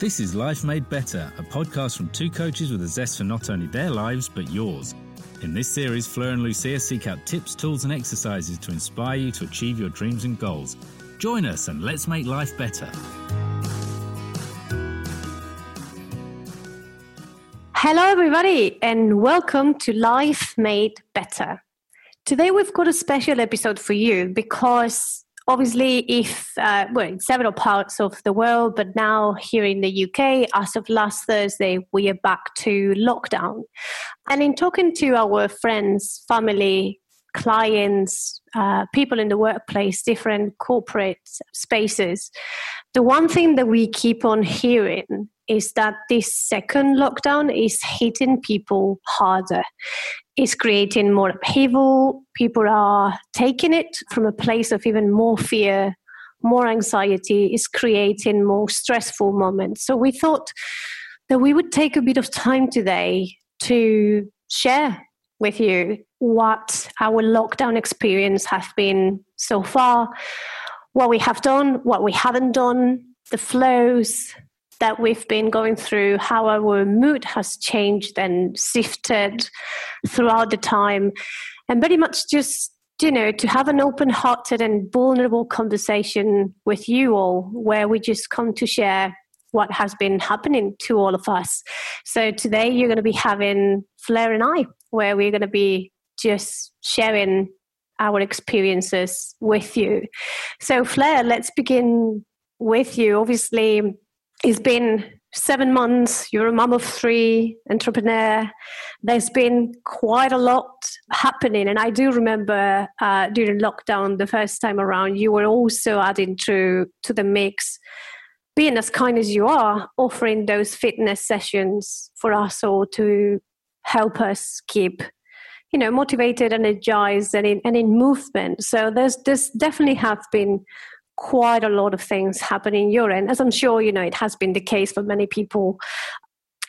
This is Life Made Better, a podcast from two coaches with a zest for not only their lives, but yours. In this series, Fleur and Lucia seek out tips, tools, and exercises to inspire you to achieve your dreams and goals. Join us and let's make life better. Hello, everybody, and welcome to Life Made Better. Today, we've got a special episode for you because obviously if uh, well in several parts of the world but now here in the uk as of last thursday we are back to lockdown. And in talking to our friends family clients uh, people in the workplace different corporate spaces the one thing that we keep on hearing is that this second lockdown is hitting people harder is creating more upheaval. People are taking it from a place of even more fear, more anxiety, is creating more stressful moments. So we thought that we would take a bit of time today to share with you what our lockdown experience has been so far, what we have done, what we haven't done, the flows, that we've been going through, how our mood has changed and shifted throughout the time, and very much just you know to have an open-hearted and vulnerable conversation with you all, where we just come to share what has been happening to all of us. So today you're going to be having Fleur and I, where we're going to be just sharing our experiences with you. So Fleur, let's begin with you. Obviously, it's been seven months. You're a mom of three, entrepreneur. There's been quite a lot happening. And I do remember uh, during lockdown, the first time around, you were also adding to, to the mix, being as kind as you are, offering those fitness sessions for us all to help us keep you know motivated energized and in, and in movement so there's there's definitely have been quite a lot of things happening in your end, as I'm sure you know it has been the case for many people,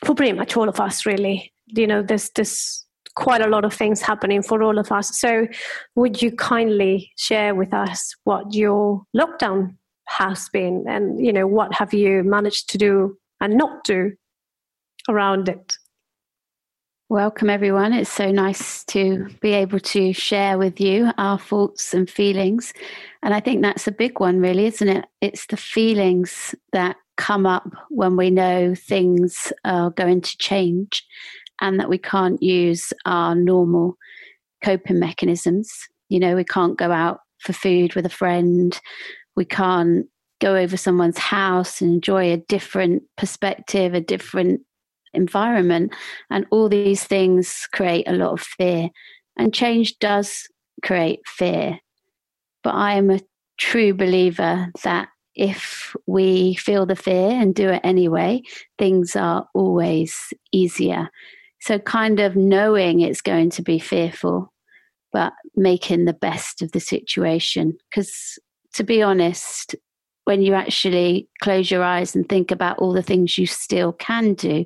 for pretty much all of us, really. You know, there's this quite a lot of things happening for all of us. So, would you kindly share with us what your lockdown has been, and you know, what have you managed to do and not do around it? Welcome, everyone. It's so nice to be able to share with you our thoughts and feelings. And I think that's a big one, really, isn't it? It's the feelings that come up when we know things are going to change and that we can't use our normal coping mechanisms. You know, we can't go out for food with a friend, we can't go over someone's house and enjoy a different perspective, a different environment. And all these things create a lot of fear. And change does create fear. But I am a true believer that if we feel the fear and do it anyway, things are always easier. So, kind of knowing it's going to be fearful, but making the best of the situation. Because, to be honest, when you actually close your eyes and think about all the things you still can do,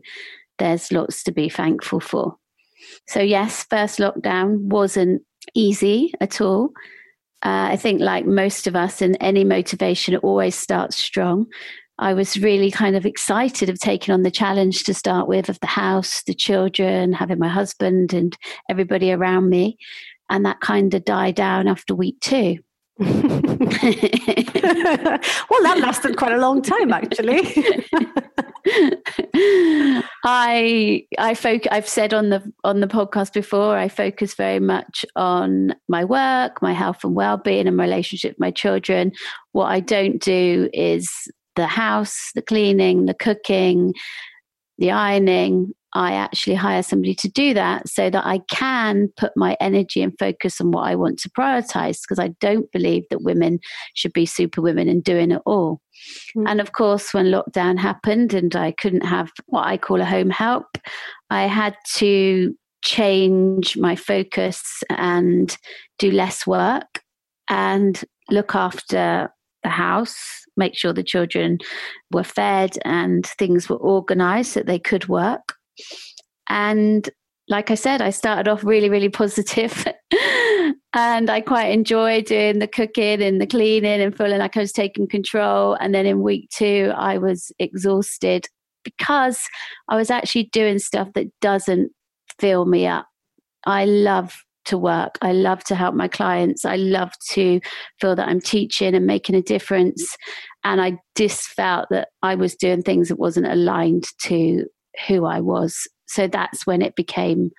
there's lots to be thankful for. So, yes, first lockdown wasn't easy at all. Uh, I think, like most of us, in any motivation, it always starts strong. I was really kind of excited of taking on the challenge to start with of the house, the children, having my husband and everybody around me. And that kind of died down after week two. well, that lasted quite a long time, actually. I I focus. I've said on the on the podcast before. I focus very much on my work, my health and well being, and my relationship with my children. What I don't do is the house, the cleaning, the cooking, the ironing. I actually hire somebody to do that so that I can put my energy and focus on what I want to prioritize because I don't believe that women should be super women and doing it all. Mm-hmm. And of course, when lockdown happened and I couldn't have what I call a home help, I had to change my focus and do less work and look after the house, make sure the children were fed and things were organized so they could work. And like I said, I started off really, really positive and I quite enjoyed doing the cooking and the cleaning and feeling like I was taking control. And then in week two, I was exhausted because I was actually doing stuff that doesn't fill me up. I love to work. I love to help my clients. I love to feel that I'm teaching and making a difference. And I just felt that I was doing things that wasn't aligned to who I was. So that's when it became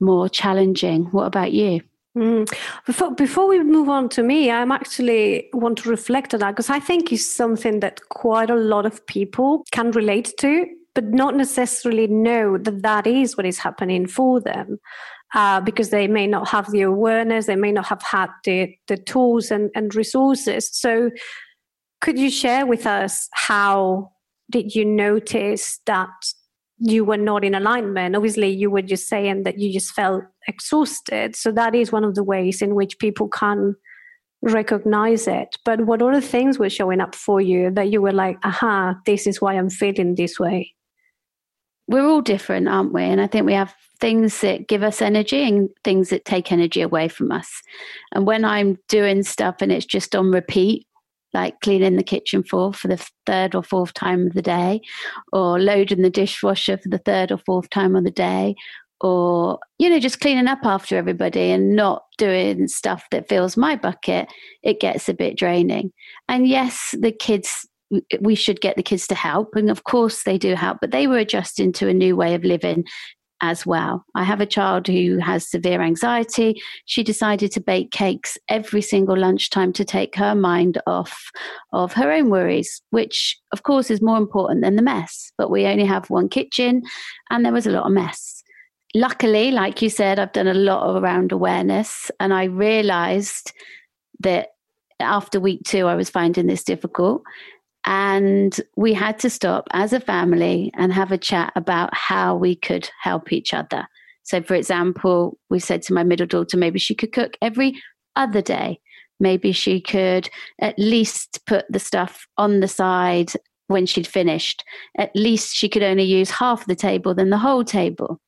more challenging. What about you? Mm. Before before we move on to me, I'm actually want to reflect on that because I think it's something that quite a lot of people can relate to, but not necessarily know that that is what is happening for them. Uh, because they may not have the awareness, they may not have had the, the tools and, and resources. So, could you share with us how did you notice that you were not in alignment. Obviously, you were just saying that you just felt exhausted. So that is one of the ways in which people can recognize it. But what other things were showing up for you that you were like, aha, this is why I'm feeling this way? We're all different, aren't we? And I think we have things that give us energy and things that take energy away from us. And when I'm doing stuff and it's just on repeat, like cleaning the kitchen floor for the third or fourth time of the day, or loading the dishwasher for the third or fourth time of the day, or, you know, just cleaning up after everybody and not doing stuff that fills my bucket, it gets a bit draining. And yes, the kids we should get the kids to help. And of course, they do help, but they were adjusting to a new way of living as well. I have a child who has severe anxiety. She decided to bake cakes every single lunchtime to take her mind off of her own worries, which of course is more important than the mess. But we only have one kitchen and there was a lot of mess. Luckily, like you said, I've done a lot around awareness and I realized that after week two, I was finding this difficult. And we had to stop as a family and have a chat about how we could help each other. So, for example, we said to my middle daughter, maybe she could cook every other day. Maybe she could at least put the stuff on the side when she'd finished. At least she could only use half the table than the whole table.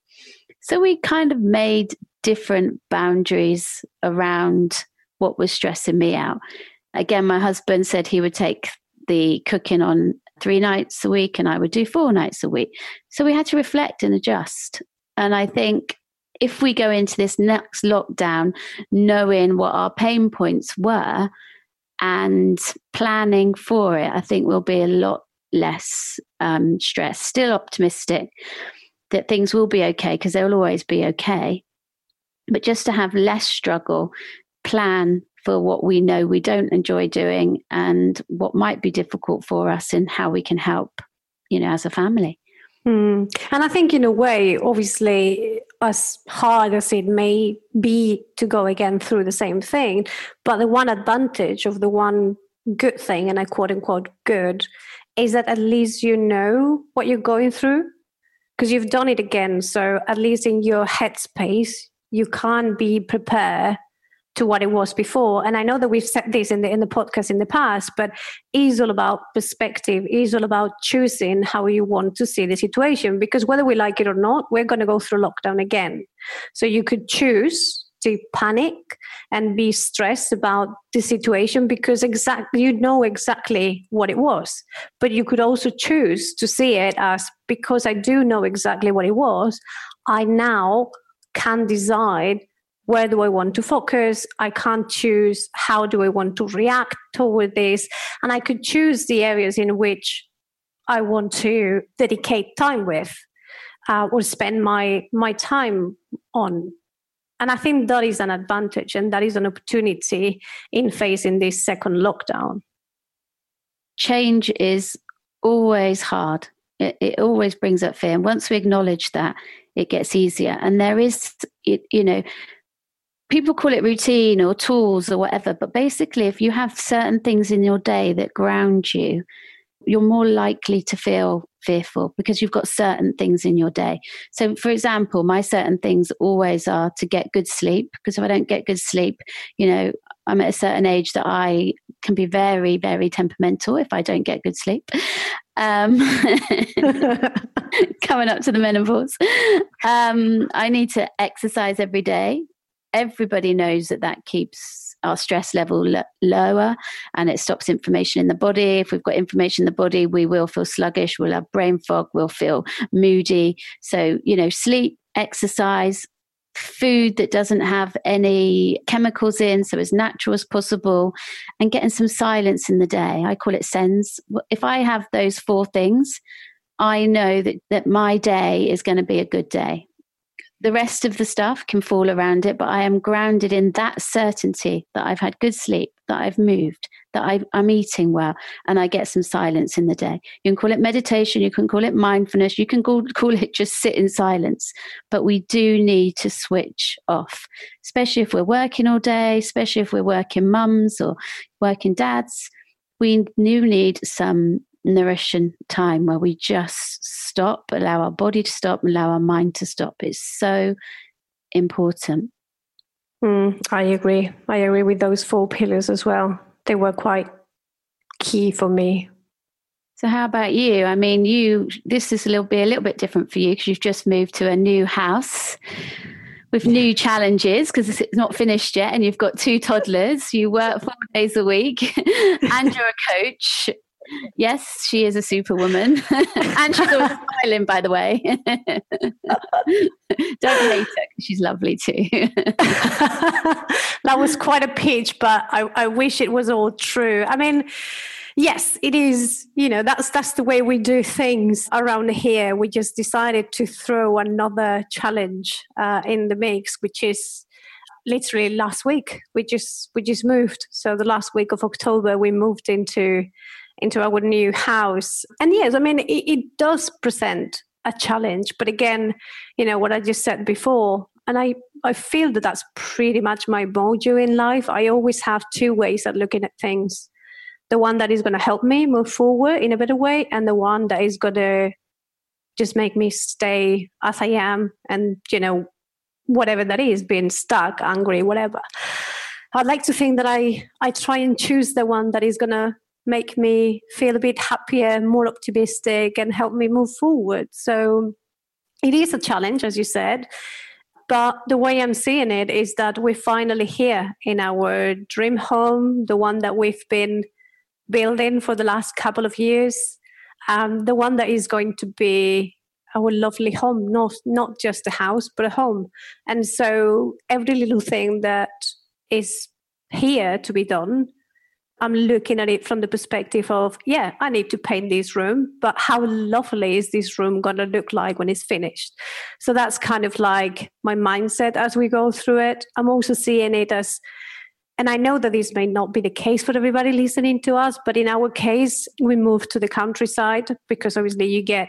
So we kind of made different boundaries around what was stressing me out. Again, my husband said he would take the cooking on three nights a week and I would do four nights a week. So we had to reflect and adjust. And I think if we go into this next lockdown knowing what our pain points were and planning for it, I think we'll be a lot less um, stressed. Still optimistic that things will be okay because they will always be okay. But just to have less struggle, plan for what we know we don't enjoy doing and what might be difficult for us and how we can help, you know, as a family. Mm. And I think, in a way, obviously, as hard as it may be to go again through the same thing, but the one advantage of the one good thing, and I quote unquote good, is that at least you know what you're going through because you've done it again. So at least in your headspace, you can be prepared to what it was before. And I know that we've said this in the in the podcast in the past, but is all about perspective, is all about choosing how you want to see the situation. Because whether we like it or not, we're gonna go through lockdown again. So you could choose to panic and be stressed about the situation because exactly you know exactly what it was but you could also choose to see it as because i do know exactly what it was i now can decide where do I want to focus? I can't choose how do I want to react toward this. And I could choose the areas in which I want to dedicate time with uh, or spend my my time on. And I think that is an advantage and that is an opportunity in facing this second lockdown. Change is always hard. It, it always brings up fear. And once we acknowledge that, it gets easier. And there is, you know, people call it routine or tools or whatever, but basically, if you have certain things in your day that ground you, you're more likely to feel fearful because you've got certain things in your day. So, for example, my certain things always are to get good sleep because if I don't get good sleep, you know, I'm at a certain age that I can be very, very temperamental if I don't get good sleep. Um, coming up to the menopause. Um, I need to exercise every day everybody knows that that keeps our stress level l- lower and it stops inflammation in the body. If we've got inflammation in the body, we will feel sluggish, we'll have brain fog, we'll feel moody. So, you know, sleep, exercise, food that doesn't have any chemicals in, so as natural as possible, and getting some silence in the day. I call it sense. If I have those four things, I know that, that my day is going to be a good day the rest of the stuff can fall around it, but I am grounded in that certainty that I've had good sleep, that I've moved, that i am eating well, and I get some silence in the day. You can call it meditation, you can call it mindfulness, you can call, call it just sit in silence, but we do need to switch off, especially if we're working all day, especially if we're working mums or working dads. We do need some nourishing time where we just stop, allow our body to stop, allow our mind to stop. It's so important. Mm, I agree. I agree with those four pillars as well. They were quite key for me. So, how about you? I mean, you this is a little bit a little bit different for you because you've just moved to a new house with new challenges because it's not finished yet, and you've got two toddlers. You work four days a week, and you're a coach, Yes, she is a superwoman. and she's always smiling, by the way. Don't hate her she's lovely too. that was quite a pitch, but I, I wish it was all true. I mean, yes it is you know that's that's the way we do things around here we just decided to throw another challenge uh, in the mix which is literally last week we just we just moved so the last week of october we moved into into our new house. And yes, I mean, it, it does present a challenge. But again, you know, what I just said before, and I, I feel that that's pretty much my mojo in life. I always have two ways of looking at things the one that is going to help me move forward in a better way, and the one that is going to just make me stay as I am and, you know, whatever that is, being stuck, angry, whatever. I'd like to think that I, I try and choose the one that is going to make me feel a bit happier, more optimistic, and help me move forward. So it is a challenge, as you said. But the way I'm seeing it is that we're finally here in our dream home, the one that we've been building for the last couple of years, um, the one that is going to be our lovely home, not not just a house, but a home. And so every little thing that is here to be done I'm looking at it from the perspective of, yeah, I need to paint this room, but how lovely is this room going to look like when it's finished? So that's kind of like my mindset as we go through it. I'm also seeing it as, and I know that this may not be the case for everybody listening to us, but in our case, we moved to the countryside because obviously you get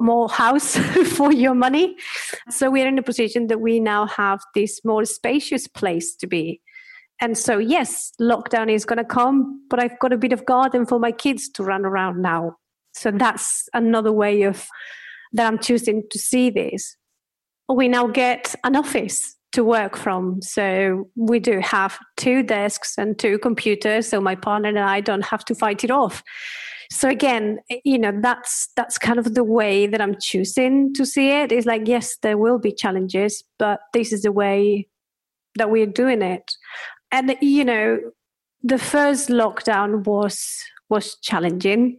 more house for your money. So we're in a position that we now have this more spacious place to be and so yes lockdown is going to come but i've got a bit of garden for my kids to run around now. So that's another way of that i'm choosing to see this. We now get an office to work from. So we do have two desks and two computers so my partner and i don't have to fight it off. So again you know that's that's kind of the way that i'm choosing to see it. it is like yes there will be challenges but this is the way that we're doing it and you know the first lockdown was was challenging.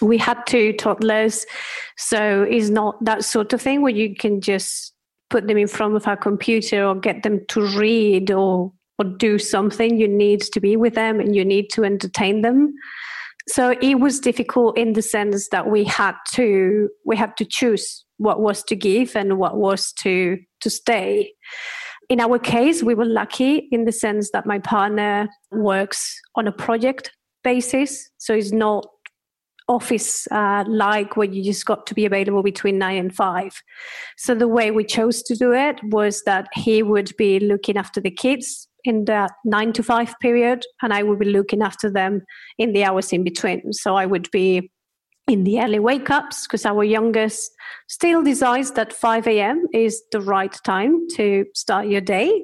We had two toddlers so it's not that sort of thing where you can just put them in front of a computer or get them to read or or do something. You need to be with them and you need to entertain them. So it was difficult in the sense that we had to we had to choose what was to give and what was to to stay in our case, we were lucky in the sense that my partner works on a project basis. So it's not office uh, like where you just got to be available between nine and five. So the way we chose to do it was that he would be looking after the kids in that nine to five period, and I would be looking after them in the hours in between. So I would be in the early wake ups because our youngest still decides that 5 a.m. is the right time to start your day,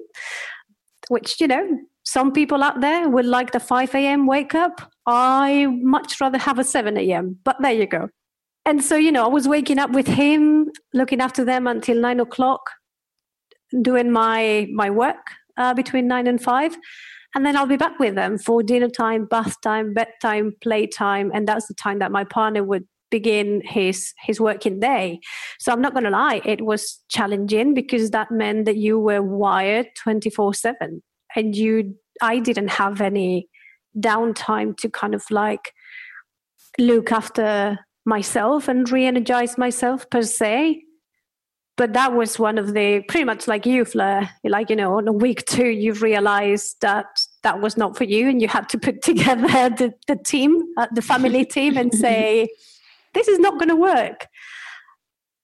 which, you know, some people out there would like the 5 a.m. wake up. I much rather have a 7 a.m., but there you go. And so, you know, I was waking up with him, looking after them until nine o'clock. doing my my work uh, between nine and five, and then I'll be back with them for dinner time, bath time, bedtime, playtime, and that's the time that my partner would begin his his working day. So i'm not going to lie it was challenging because that meant that you were wired 24 7 and you i didn't have any downtime to kind of like look after myself and re-energize myself per se but that was one of the pretty much like you Fleur like you know on a week two you've realized that that was not for you and you had to put together the, the team uh, the family team and say this is not going to work.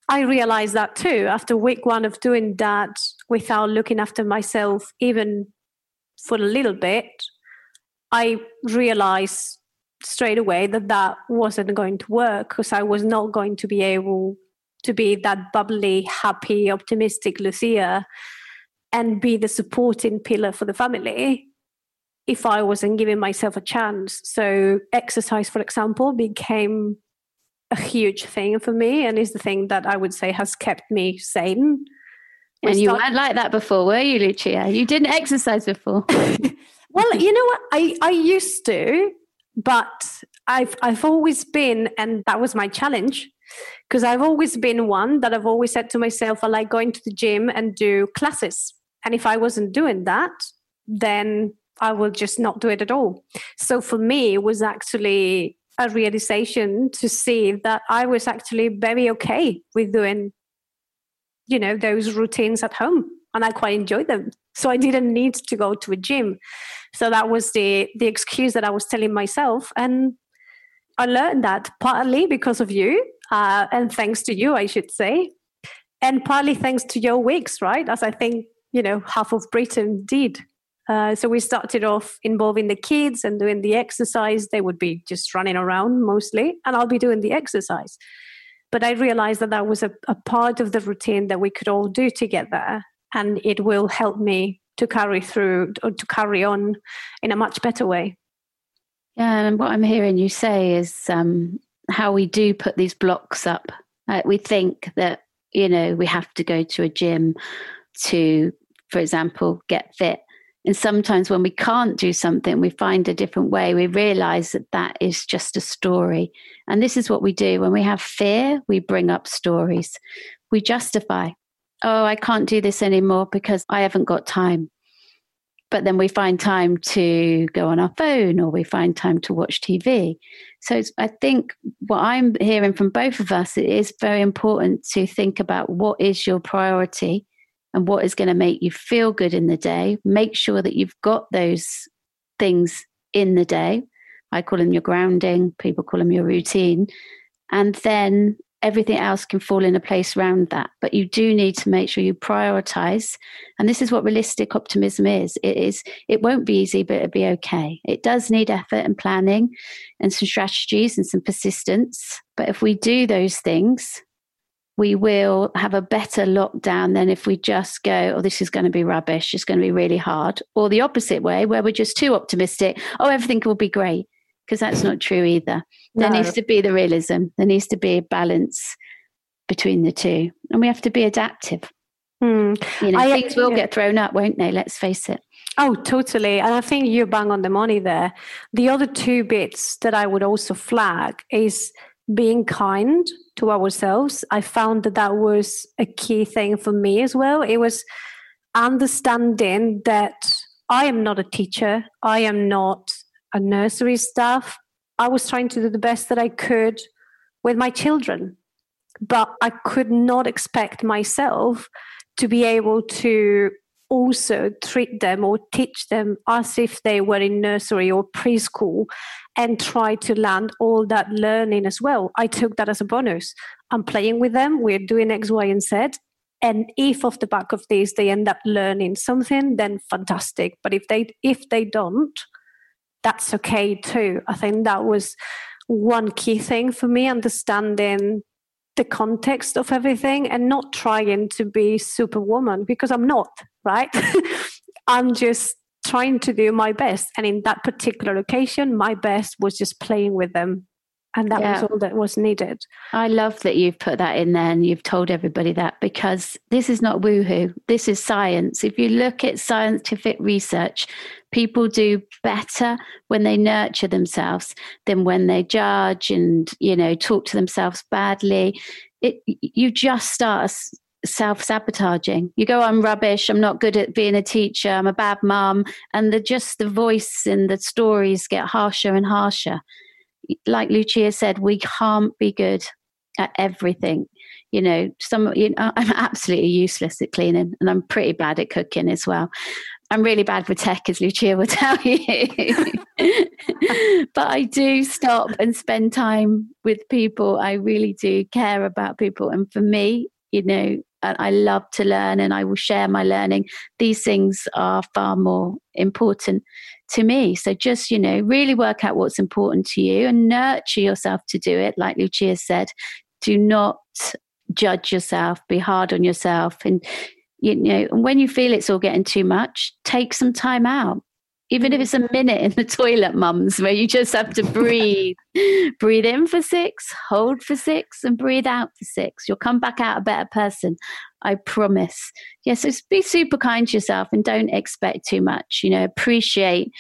I realized that too after week one of doing that without looking after myself even for a little bit i realized straight away that that wasn't going to work because I was not going to be able to be that bubbly, happy, optimistic Lucia and be the supporting pillar for the family if I wasn't giving myself a chance. So, exercise, for example, became a huge thing for me and is the thing that I would say has kept me sane. We and you start- weren't like that before, were you, Lucia? You didn't exercise before. well, you know what? I, I used to, but I've I've always been, and that was my challenge, because I've always been one that I've always said to myself, I like going to the gym and do classes. And if I wasn't doing that, then I will just not do it at all. So for me, it was actually a realization to see that I was actually very okay with doing, you know, those routines at home. And I quite enjoyed them. So I didn't need to go to a gym. So that was the the excuse that I was telling myself, and I learned that partly because of you, uh, and thanks to you, I should say, and partly thanks to Joe Wicks, right? As I think you know half of Britain did. Uh, so we started off involving the kids and doing the exercise. They would be just running around mostly, and I'll be doing the exercise. But I realized that that was a, a part of the routine that we could all do together, and it will help me to carry through or to carry on in a much better way. Yeah, and what I'm hearing you say is um, how we do put these blocks up. Uh, we think that you know we have to go to a gym to, for example, get fit. And sometimes when we can't do something, we find a different way. We realize that that is just a story. And this is what we do when we have fear, we bring up stories. We justify oh, I can't do this anymore because I haven't got time. But then we find time to go on our phone or we find time to watch TV. So I think what I'm hearing from both of us, it is very important to think about what is your priority and what is going to make you feel good in the day. Make sure that you've got those things in the day. I call them your grounding, people call them your routine. And then everything else can fall in a place around that. But you do need to make sure you prioritize. And this is what realistic optimism is. It is, it won't be easy, but it'll be okay. It does need effort and planning and some strategies and some persistence. But if we do those things, we will have a better lockdown than if we just go, oh, this is going to be rubbish. It's going to be really hard. Or the opposite way, where we're just too optimistic. Oh, everything will be great because that's not true either. There no. needs to be the realism. There needs to be a balance between the two, and we have to be adaptive. Hmm. You know, I, things will get thrown up, won't they? Let's face it. Oh, totally. And I think you bang on the money there. The other two bits that I would also flag is being kind to ourselves. I found that that was a key thing for me as well. It was understanding that I am not a teacher. I am not a nursery staff. I was trying to do the best that I could with my children, but I could not expect myself to be able to also treat them or teach them as if they were in nursery or preschool and try to land all that learning as well. I took that as a bonus. I'm playing with them, we're doing X, Y, and Z. And if off the back of this they end up learning something, then fantastic. But if they if they don't, that's okay too. I think that was one key thing for me, understanding the context of everything and not trying to be superwoman because I'm not, right? I'm just trying to do my best. And in that particular occasion, my best was just playing with them and that yeah. was all that was needed. I love that you've put that in there and you've told everybody that because this is not woohoo. This is science. If you look at scientific research, people do better when they nurture themselves than when they judge and you know talk to themselves badly. It you just start self sabotaging. You go, I'm rubbish. I'm not good at being a teacher. I'm a bad mom. And the just the voice and the stories get harsher and harsher like Lucia said, we can't be good at everything. You know, some you know, I'm absolutely useless at cleaning, and I'm pretty bad at cooking as well. I'm really bad with tech, as Lucia will tell you. but I do stop and spend time with people. I really do care about people. And for me, you know, I love to learn and I will share my learning. These things are far more important to me. So just, you know, really work out what's important to you and nurture yourself to do it. Like Lucia said, do not judge yourself, be hard on yourself. And, you know, when you feel it's all getting too much, take some time out even if it's a minute in the toilet, mums, where you just have to breathe. breathe in for six, hold for six, and breathe out for six. You'll come back out a better person. I promise. Yes, yeah, so be super kind to yourself and don't expect too much. You know, appreciate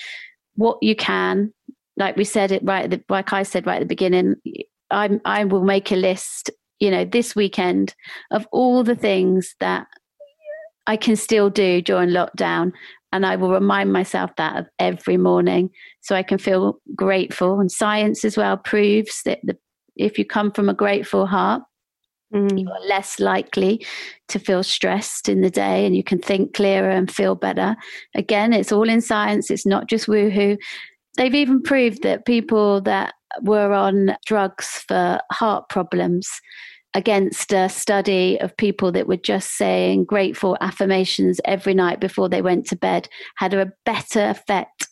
what you can. Like we said it right, the, like I said right at the beginning, I I will make a list. You know, this weekend of all the things that I can still do during lockdown and I will remind myself that every morning so I can feel grateful. And science as well proves that the, if you come from a grateful heart, mm. you're less likely to feel stressed in the day and you can think clearer and feel better. Again, it's all in science, it's not just woohoo. They've even proved that people that were on drugs for heart problems against a study of people that were just saying grateful affirmations every night before they went to bed had a better effect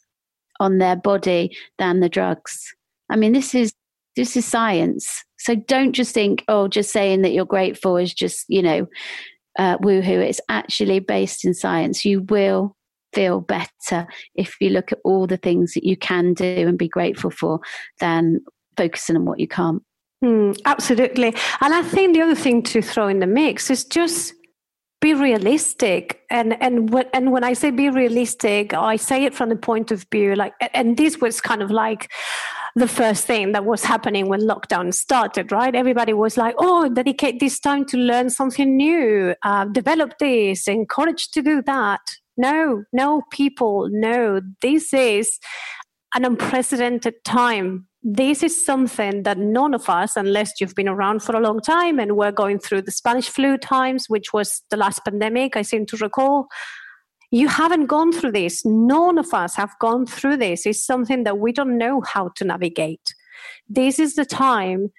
on their body than the drugs. I mean, this is this is science. So don't just think, oh, just saying that you're grateful is just, you know, uh, woohoo. It's actually based in science. You will feel better if you look at all the things that you can do and be grateful for than focusing on what you can't. Mm, absolutely. And I think the other thing to throw in the mix is just be realistic. And and when, and when i say be realistic i say it from the point of view like and this was kind of like the first thing that was happening when lockdown started right? Everybody was like oh dedicate this time to learn something new uh, develop this encourage to do that. No no people no. This is an unprecedented time this is something that none of us, unless you've been around for a long time and we're going through the Spanish flu times, which was the last pandemic, I seem to recall, you haven't gone through this. None of us have gone through this. It's something that we don't know how to navigate. This is the time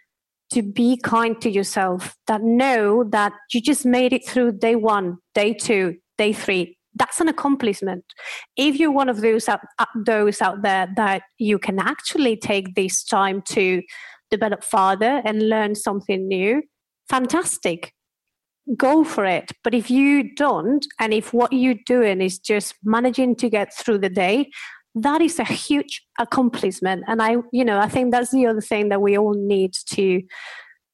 to be kind to yourself, that know that you just made it through day one, day two, day three, that's an accomplishment. If you're one of those out, uh, those out there that you can actually take this time to develop further and learn something new, fantastic. Go for it. But if you don't, and if what you're doing is just managing to get through the day, that is a huge accomplishment. And I, you know, I think that's the other thing that we all need to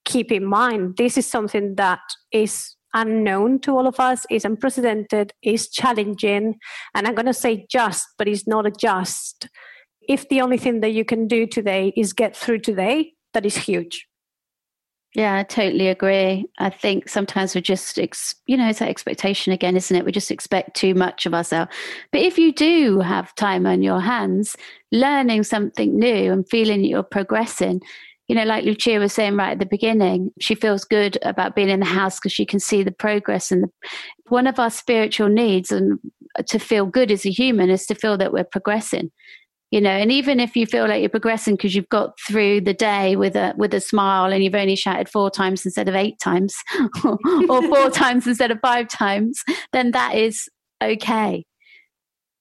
keep in mind. This is something that is unknown to all of us, is unprecedented, is challenging, and I'm going to say just, but it's not a just. If the only thing that you can do today is get through today, that is huge. Yeah, I totally agree. I think sometimes we just, ex- you know, it's that expectation again, isn't it? We just expect too much of ourselves. But if you do have time on your hands, learning something new and feeling you're progressing, you know, like Lucia was saying right at the beginning, she feels good about being in the house because she can see the progress. And the, one of our spiritual needs and to feel good as a human is to feel that we're progressing. You know, and even if you feel like you're progressing because you've got through the day with a with a smile and you've only shouted four times instead of eight times, or four times instead of five times, then that is okay.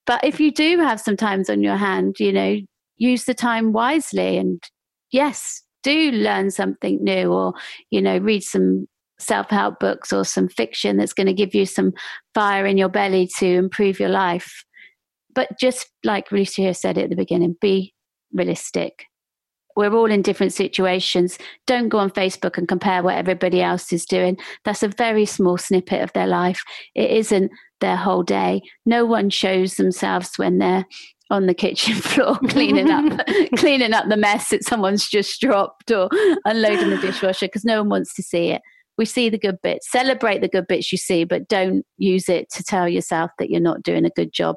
But if you do have some times on your hand, you know, use the time wisely and yes, do learn something new or you know read some self-help books or some fiction that's going to give you some fire in your belly to improve your life but just like Lucia said at the beginning be realistic we're all in different situations. Don't go on Facebook and compare what everybody else is doing. That's a very small snippet of their life. It isn't their whole day. No one shows themselves when they're on the kitchen floor cleaning up cleaning up the mess that someone's just dropped or unloading the dishwasher because no one wants to see it we see the good bits celebrate the good bits you see but don't use it to tell yourself that you're not doing a good job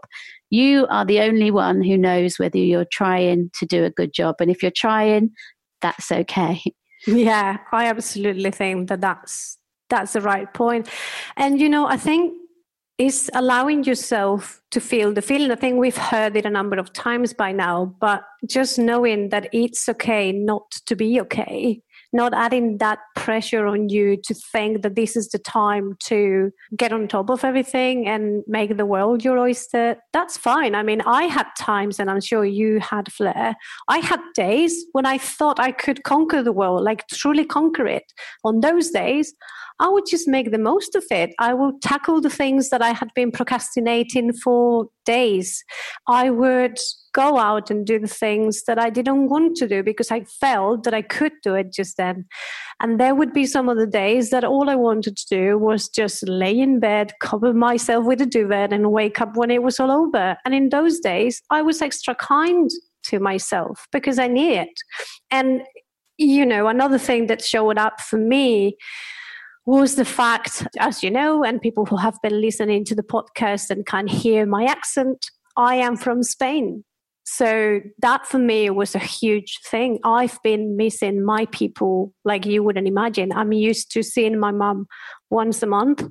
you are the only one who knows whether you're trying to do a good job. And if you're trying, that's okay. Yeah, I absolutely think that that's that's the right. And you know, I think is allowing yourself to feel the feeling. I think we've heard it a number of times by now, but just knowing that it's okay not to be okay not adding that pressure on you to think that this is the time to get on top of everything and make the world your oyster, that's fine. I mean, I had times, and I'm sure you had, Fleur. I had days when I thought I could conquer the world, like truly conquer it. On those days, I would just make the most of it. I would tackle the things that I had been procrastinating for days. I would go out and do the things that I didn't want to do because I felt that I could do it just then. And there would be some of the days that all I wanted to do was just lay in bed, cover myself with a duvet, and wake up when it was all over. And in those days, I was extra kind to myself because I knew it. And, you know, another thing that showed up for me was the fact, as you know, and people who have been listening to the podcast and can hear my accent, I am from Spain. So that for me was a huge thing. I've been missing my people like you wouldn't imagine. I'm used to seeing my mom once a month.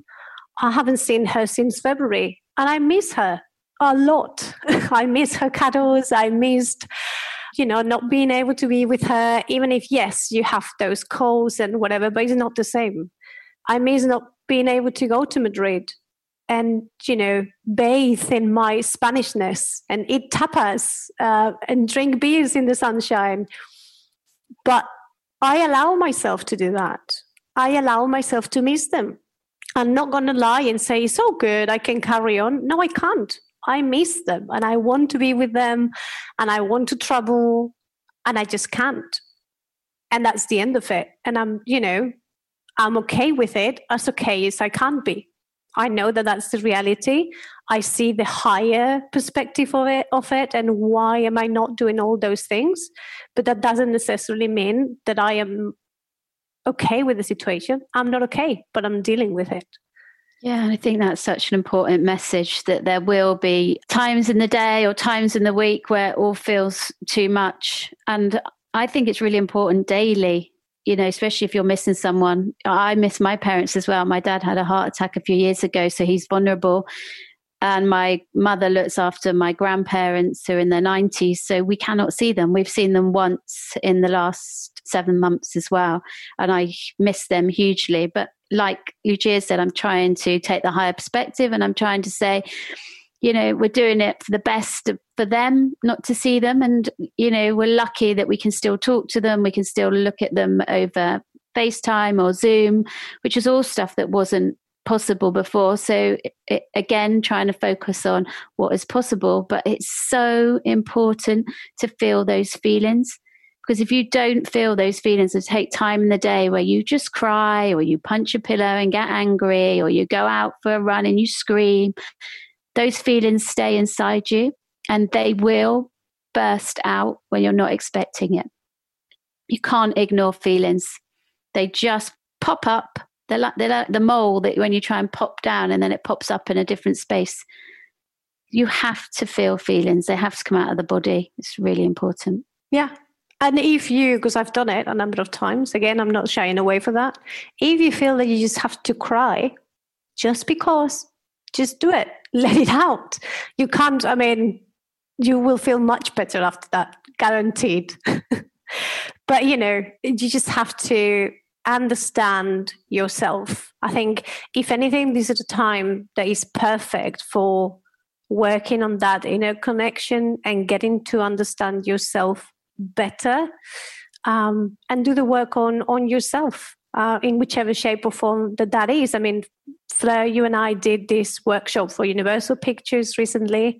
I haven't seen her since February, and I miss her a lot. I miss her cuddles. I missed, you know, not being able to be with her, even if, yes, you have those calls and whatever, but it's not the same. I miss not being able to go to Madrid and you know bathe in my spanishness and eat tapas uh, and drink beers in the sunshine. But i allow myself to do that. I allow myself to miss them. I'm not going to lie and say it's all good i can carry on. No i can't. I miss them and i want to be with them and i want to travel and i just can't. And that's the end of it. And i'm you know i'm okay with it as okay as i can be I know that that's the reality. I see the higher perspective of it, of it, and why am I not doing all those things? But that doesn't necessarily mean that I am okay with the situation. I'm not okay, but I'm dealing with it. Yeah, I think that's such an important message that there will be times in the day or times in the week where it all feels too much. And I think it's really important daily you know, especially if you're missing someone. I miss my parents as well. My dad had a heart attack a few years ago, so he's vulnerable. And my mother looks after my grandparents who are in their 90s, so we cannot see them. We've seen them once in the last seven months as well. And I miss them hugely. But like Lucia said, I'm trying to take the higher perspective and I'm trying to say, you know we're doing it for the best for them not to see them. And you know we're lucky that we can still talk to them. We can still look at them over facetime or zoom which is all stuff that wasn't possible before. So it, again trying to focus on what is possible but it's so important to feel those feelings. Because if you don't feel those feelings or take time in the day where you just cry or you punch a pillow and get angry or you go out for a run and you scream those feelings stay inside you and they will burst out when you're not expecting it. You can't ignore feelings. They just pop up. They're like, they're like the mole that when you try and pop down and then it pops up in a different space. You have to feel feelings. They have to come out of the body. It's really important. Yeah. And if you, because I've done it a number of times, again, I'm not shying away from that. If you feel that you just have to cry just because, just do it let it out. You can't, I mean, you will feel much better after that, guaranteed. but, you know, you just have to understand yourself. I think, if anything, this is a time that is perfect for working on that inner connection and getting to understand yourself better um, and do the work on on yourself uh, in whichever shape or form that that is. I mean, Fleur, you and I did this workshop for Universal Pictures recently,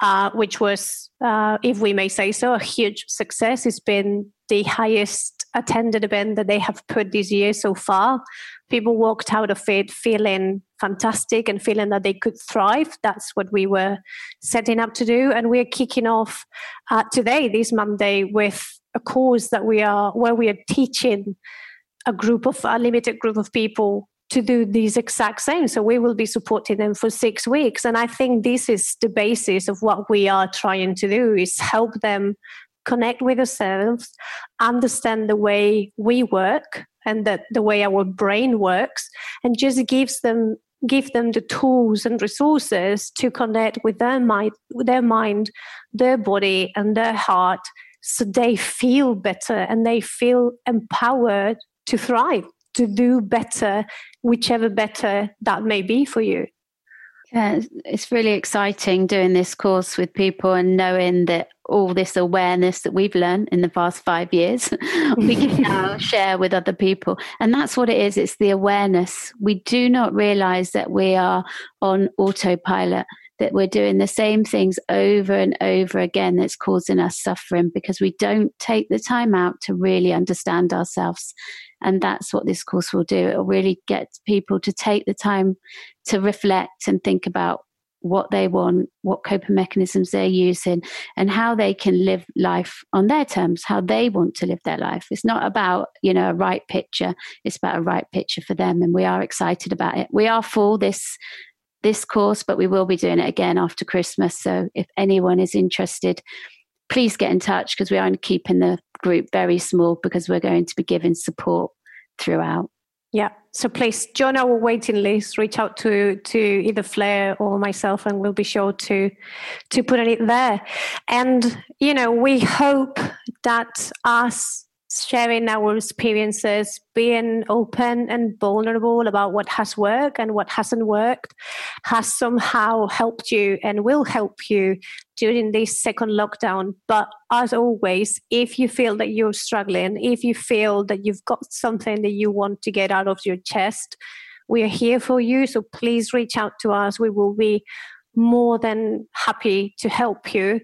uh, which was, uh, if we may say so, a huge success. It's been the highest attended event that they have put this year so far. People walked out of it feeling fantastic and feeling that they could thrive. That's what we were setting up to do. And we're kicking off uh, today, this Monday, with a course that we are where we are teaching a group of a limited group of people to do these exact same. So we will be supporting them for six weeks. And I think this is the basis of what we are trying to do is help them connect with themselves, understand the way we work and that the way our brain works, and just gives them give them the tools and resources to connect with their mind, their mind, their body, and their heart, so they feel better and they feel empowered to thrive, to do better, whichever better that may be for you. Yeah, it's really exciting doing this course with people and knowing that all this awareness that we've learned in the past five years, we can now share with other people. And that's what it is it's the awareness. We do not realize that we are on autopilot, that we're doing the same things over and over again that's causing us suffering because we don't take the time out to really understand ourselves and that's what this course will do. It'll really get people to take the time to reflect and think about what they want, what coping mechanisms they're using, and how they can live life on their terms, how they want to live their life. It's not about, you know, a right picture, it's about a right picture for them. And we are excited about it. We are for this this course, but we will be doing it again after Christmas. So if anyone is interested, please get in touch because we are keeping the group very small because we're going to be giving support throughout. Yeah. So please join our waiting list. Reach out to to either Fleur or myself, and we'll be sure to to put it there. And you know, we hope that us sharing our experiences, being open and vulnerable about what has worked and what hasn't worked, has somehow helped you and will help you during this second lockdown. But as always, if you feel that you're struggling, if you feel that you've got something that you want to get out of your chest, we are here for you. So please reach out to us. We will be more than happy to help you.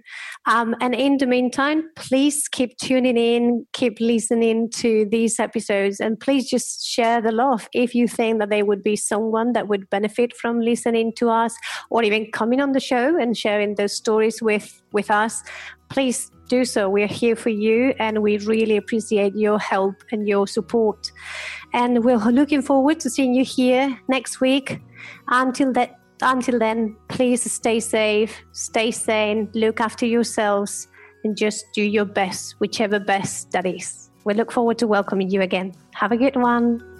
Um, and in the meantime, please keep tuning in, keep listening to these episodes, and please just share the love if you think that there would be someone that would benefit from listening to us or even coming on the show and sharing those stories with, with us. Please do so. We're here for you and we really appreciate your help and your support. And we're looking forward to seeing you here next week. Until that until then, please stay safe, stay sane, look after yourselves, and just do your best, whichever best that is. We look forward to welcoming you again. Have a good one.